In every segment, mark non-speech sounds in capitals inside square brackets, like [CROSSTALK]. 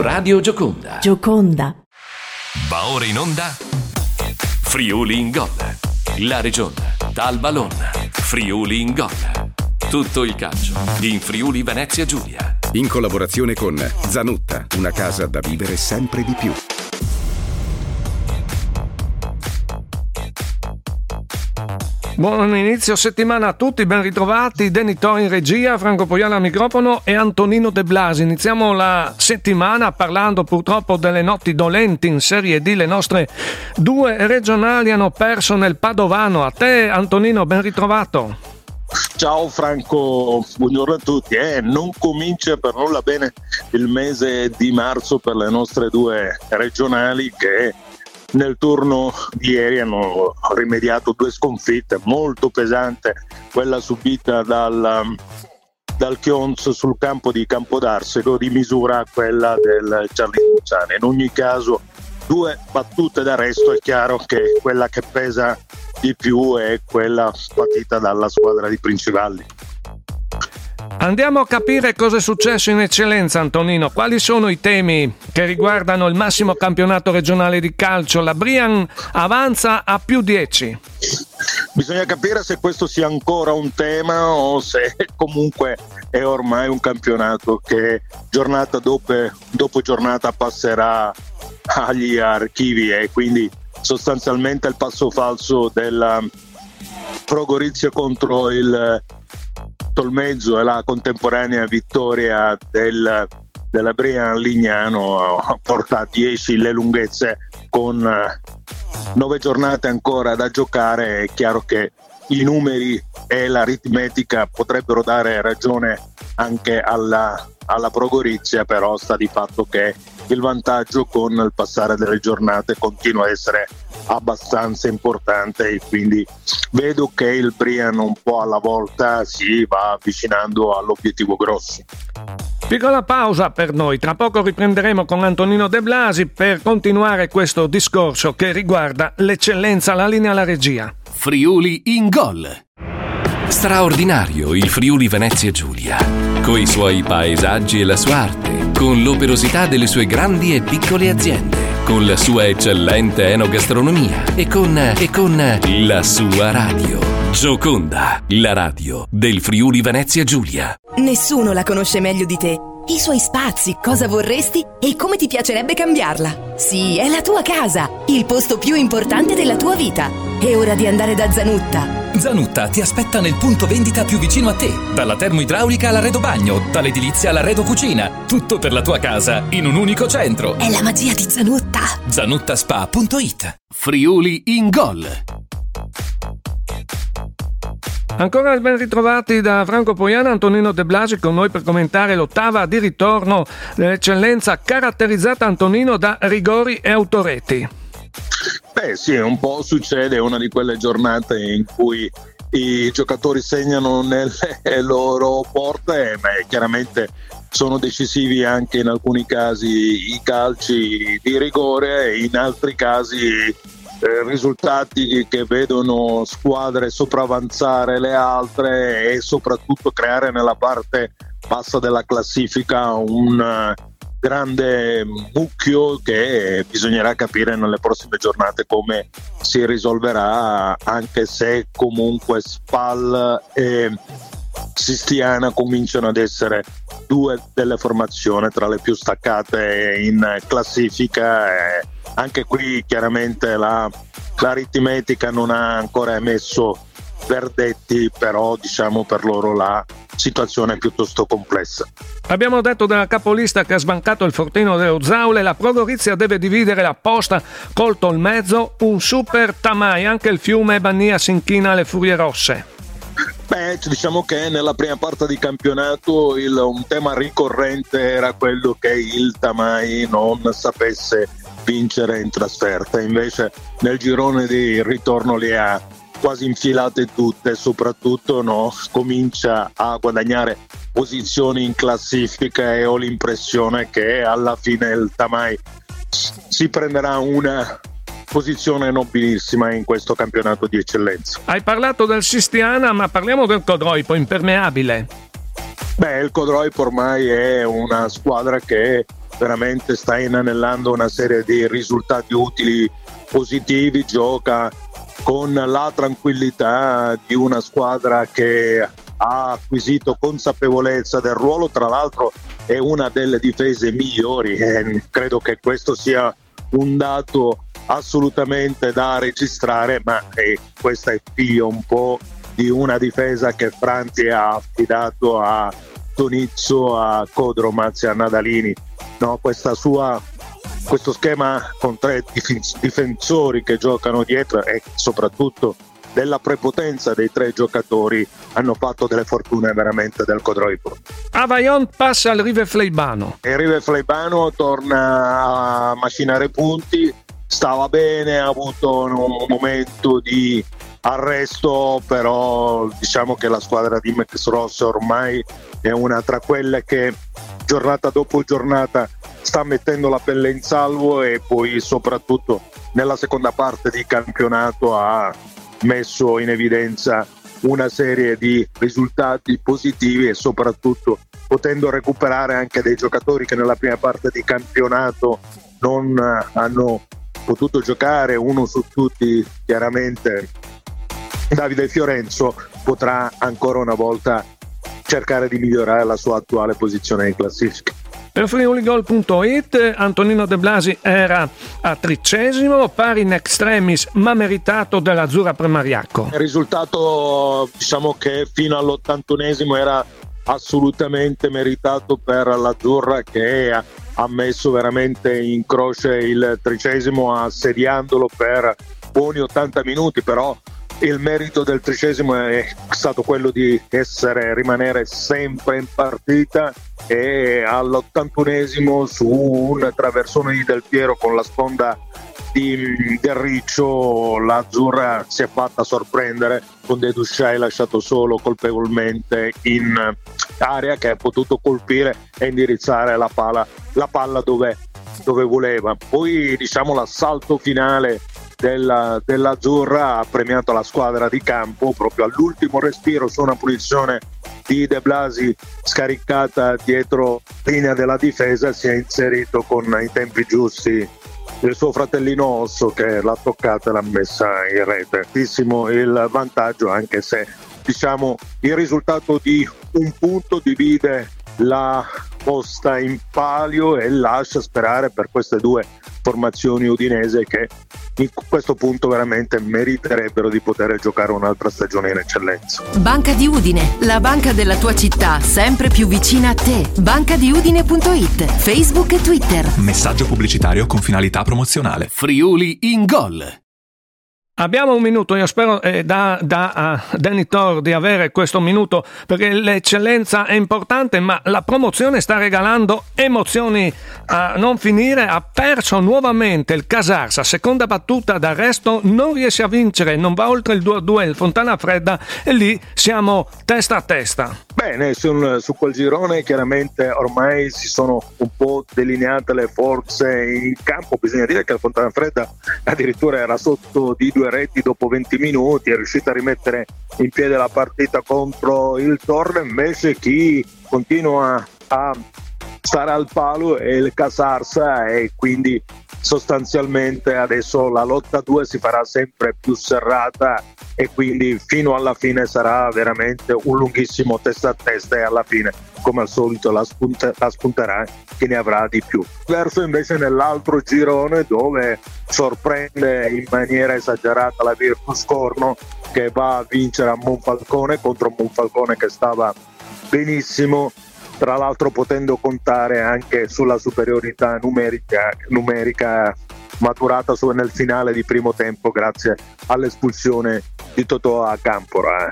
Radio Gioconda. Gioconda. Va ora in onda Friuli in gol. La regione, dal ballon. Friuli in gol. Tutto il calcio in Friuli Venezia Giulia. In collaborazione con Zanutta, una casa da vivere sempre di più. Buon inizio settimana a tutti, ben ritrovati. Denito in regia, Franco Poiana al microfono e Antonino De Blasi. Iniziamo la settimana parlando purtroppo delle notti dolenti in Serie D. Le nostre due regionali hanno perso nel Padovano. A te Antonino, ben ritrovato. Ciao Franco, buongiorno a tutti. Eh, non comincia per nulla bene il mese di marzo per le nostre due regionali che nel turno di ieri hanno rimediato due sconfitte molto pesanti, quella subita dal, dal Chions sul campo di Campodarsego di misura quella del Charlie Luciani. In ogni caso due battute d'arresto, è chiaro che quella che pesa di più è quella partita dalla squadra di Principalli. Andiamo a capire cosa è successo in eccellenza, Antonino. Quali sono i temi che riguardano il massimo campionato regionale di calcio? La Brian avanza a più 10. Bisogna capire se questo sia ancora un tema o se comunque è ormai un campionato che giornata dopo, dopo giornata passerà agli archivi e quindi sostanzialmente il passo falso della Pro Gorizia contro il Tolmezzo e la contemporanea vittoria del, della Brian Lignano porta a 10 le lunghezze con 9 giornate ancora da giocare. È chiaro che i numeri e l'aritmetica potrebbero dare ragione anche alla, alla Progorizia, però sta di fatto che il vantaggio con il passare delle giornate continua a essere abbastanza importante e quindi vedo che il Brian un po' alla volta si va avvicinando all'obiettivo grosso. Piccola pausa per noi, tra poco riprenderemo con Antonino De Blasi per continuare questo discorso che riguarda l'eccellenza, la linea alla regia. Friuli in gol. Straordinario il Friuli Venezia Giulia, coi suoi paesaggi e la sua arte, con l'operosità delle sue grandi e piccole aziende, con la sua eccellente enogastronomia e con, e con la sua radio. Gioconda, la radio del Friuli Venezia Giulia. Nessuno la conosce meglio di te. I suoi spazi, cosa vorresti e come ti piacerebbe cambiarla. Sì, è la tua casa, il posto più importante della tua vita. È ora di andare da Zanutta. Zanutta ti aspetta nel punto vendita più vicino a te. Dalla termoidraulica all'arredo bagno, dall'edilizia all'arredo cucina. Tutto per la tua casa in un unico centro. È la magia di Zanutta. Zanuttaspa.it Friuli in gol. Ancora ben ritrovati da Franco Poiana, Antonino De Blasi con noi per commentare l'ottava di ritorno dell'eccellenza caratterizzata Antonino da rigori e autoreti. Beh sì, un po' succede, è una di quelle giornate in cui i giocatori segnano nelle [LAUGHS] loro porte, ma chiaramente sono decisivi anche in alcuni casi i calci di rigore, in altri casi eh, risultati che vedono squadre sopravanzare le altre e soprattutto creare nella parte bassa della classifica un grande mucchio che bisognerà capire nelle prossime giornate come si risolverà anche se comunque Spal e Sistiana cominciano ad essere due delle formazioni tra le più staccate in classifica e anche qui chiaramente la, l'aritmetica non ha ancora emesso verdetti, però diciamo per loro la situazione è piuttosto complessa. Abbiamo detto della capolista che ha sbancato il fortino dello Zaule, la Progorizia deve dividere la posta colto il mezzo, un super tamai, anche il fiume Bannia si inchina alle furie rosse. Beh, diciamo che nella prima parte di campionato il, un tema ricorrente era quello che il Tamai non sapesse vincere in trasferta, invece nel girone di ritorno le ha quasi infilate tutte, soprattutto no, comincia a guadagnare posizioni in classifica e ho l'impressione che alla fine il Tamai si prenderà una posizione nobilissima in questo campionato di eccellenza. Hai parlato del Sistiana, ma parliamo del Codroipo impermeabile. Beh, il Codroipo ormai è una squadra che veramente sta inanellando una serie di risultati utili positivi, gioca con la tranquillità di una squadra che ha acquisito consapevolezza del ruolo, tra l'altro è una delle difese migliori e credo che questo sia un dato assolutamente da registrare, ma eh, questa è figlio un po' di una difesa che Franti ha affidato a Tonizzo, a Codromaz e a Nadalini. No, sua, questo schema con tre difensori che giocano dietro e soprattutto della prepotenza dei tre giocatori hanno fatto delle fortune veramente del Codroipo. Avaion passa al Rive Fleibano. Il Rive Fleibano torna a macinare punti, stava bene, ha avuto un momento di arresto, però diciamo che la squadra di Max Ross ormai è una tra quelle che giornata dopo giornata sta mettendo la pelle in salvo e poi soprattutto nella seconda parte di campionato ha messo in evidenza una serie di risultati positivi e soprattutto potendo recuperare anche dei giocatori che nella prima parte di campionato non hanno potuto giocare, uno su tutti chiaramente Davide Fiorenzo potrà ancora una volta cercare di migliorare la sua attuale posizione in classifica. Per friuligol.it Antonino De Blasi era a tricesimo, pari in extremis ma meritato dell'Azzurra Premariacco. Il risultato diciamo che fino all'81esimo era assolutamente meritato per l'Azzurra che ha messo veramente in croce il tricesimo assediandolo per buoni 80 minuti, però il merito del tricesimo è stato quello di essere, rimanere sempre in partita e all'81esimo su un traversone di Del Piero con la sponda di Del Riccio l'Azzurra si è fatta sorprendere con De Dushai lasciato solo colpevolmente in area che ha potuto colpire e indirizzare la palla, la palla dove, dove voleva. Poi diciamo l'assalto finale della, dell'Azzurra ha premiato la squadra di campo proprio all'ultimo respiro su una punizione di De Blasi scaricata dietro linea della difesa si è inserito con i tempi giusti il suo fratellino Osso che l'ha toccata e l'ha messa in rete. Altissimo il vantaggio anche se diciamo il risultato di un punto divide la posta in palio e lascia sperare per queste due formazioni udinese che in questo punto veramente meriterebbero di poter giocare un'altra stagione in eccellenza. Banca di Udine, la banca della tua città, sempre più vicina a te. Bancadiudine.it, Facebook e Twitter. Messaggio pubblicitario con finalità promozionale. Friuli in gol. Abbiamo un minuto, io spero eh, da, da uh, Danny Thor di avere questo minuto perché l'eccellenza è importante, ma la promozione sta regalando emozioni a non finire. Ha perso nuovamente il Casarsa, seconda battuta d'arresto, non riesce a vincere, non va oltre il 2-2 il Fontana Fredda e lì siamo testa a testa. Bene, su, su quel girone chiaramente ormai si sono un po' delineate le forze in campo, bisogna dire che il Fontana Fredda addirittura era sotto di due reti dopo 20 minuti, è riuscito a rimettere in piedi la partita contro il Torre, invece chi continua a stare al palo è il Casarsa e quindi sostanzialmente adesso la lotta 2 si farà sempre più serrata e quindi fino alla fine sarà veramente un lunghissimo testa a testa e alla fine come al solito la, spunta, la spunterà chi ne avrà di più. Verso invece nell'altro girone dove sorprende in maniera esagerata la Virtus Corno che va a vincere a Monfalcone contro Monfalcone che stava benissimo tra l'altro potendo contare anche sulla superiorità numerica, numerica maturata nel finale di primo tempo grazie all'espulsione di Totò a Campora.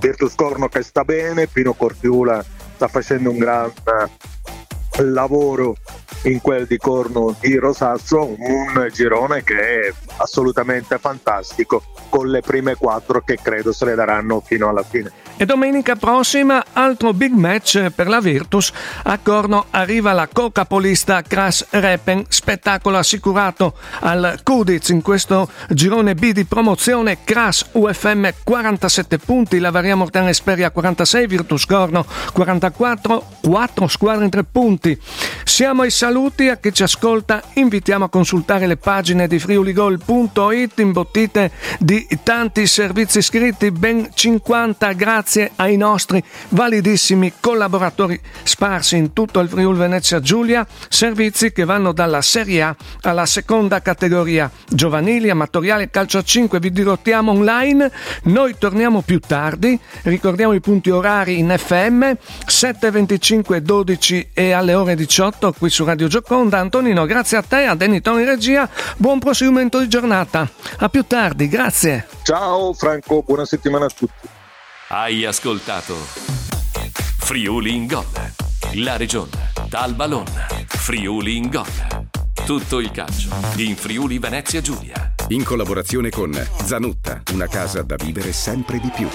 Virtus Corno che sta bene, Pino Cortiula sta facendo un gran lavoro in quel di Corno di Rosasso, un girone che è assolutamente fantastico con le prime quattro che credo se le daranno fino alla fine. E domenica prossima altro big match per la Virtus. A Corno arriva la cocapolista Kras Repen, spettacolo assicurato al Kudiz in questo girone B di promozione. Kras UFM 47 punti, la Varia Mortana Esperia 46, Virtus Corno 44, 4 squadre in 3 punti. Siamo ai saluti a chi ci ascolta, invitiamo a consultare le pagine di friuligol.it imbottite di tanti servizi iscritti, ben 50 grazie ai nostri validissimi collaboratori sparsi in tutto il Friul Venezia Giulia, servizi che vanno dalla Serie A alla seconda categoria. Giovanili, amatoriale, calcio a 5, vi dirottiamo online, noi torniamo più tardi, ricordiamo i punti orari in FM 7.25, 12 e alle ore 18 qui su Radio Gioconda. Antonino, grazie a te, a Denito in regia, buon proseguimento di giornata. A più tardi, grazie. Ciao Franco, buona settimana a tutti. Hai ascoltato Friuli in Gol, la regione, dal Ballon, Friuli in Gol. Tutto il calcio in Friuli Venezia Giulia. In collaborazione con Zanutta, una casa da vivere sempre di più.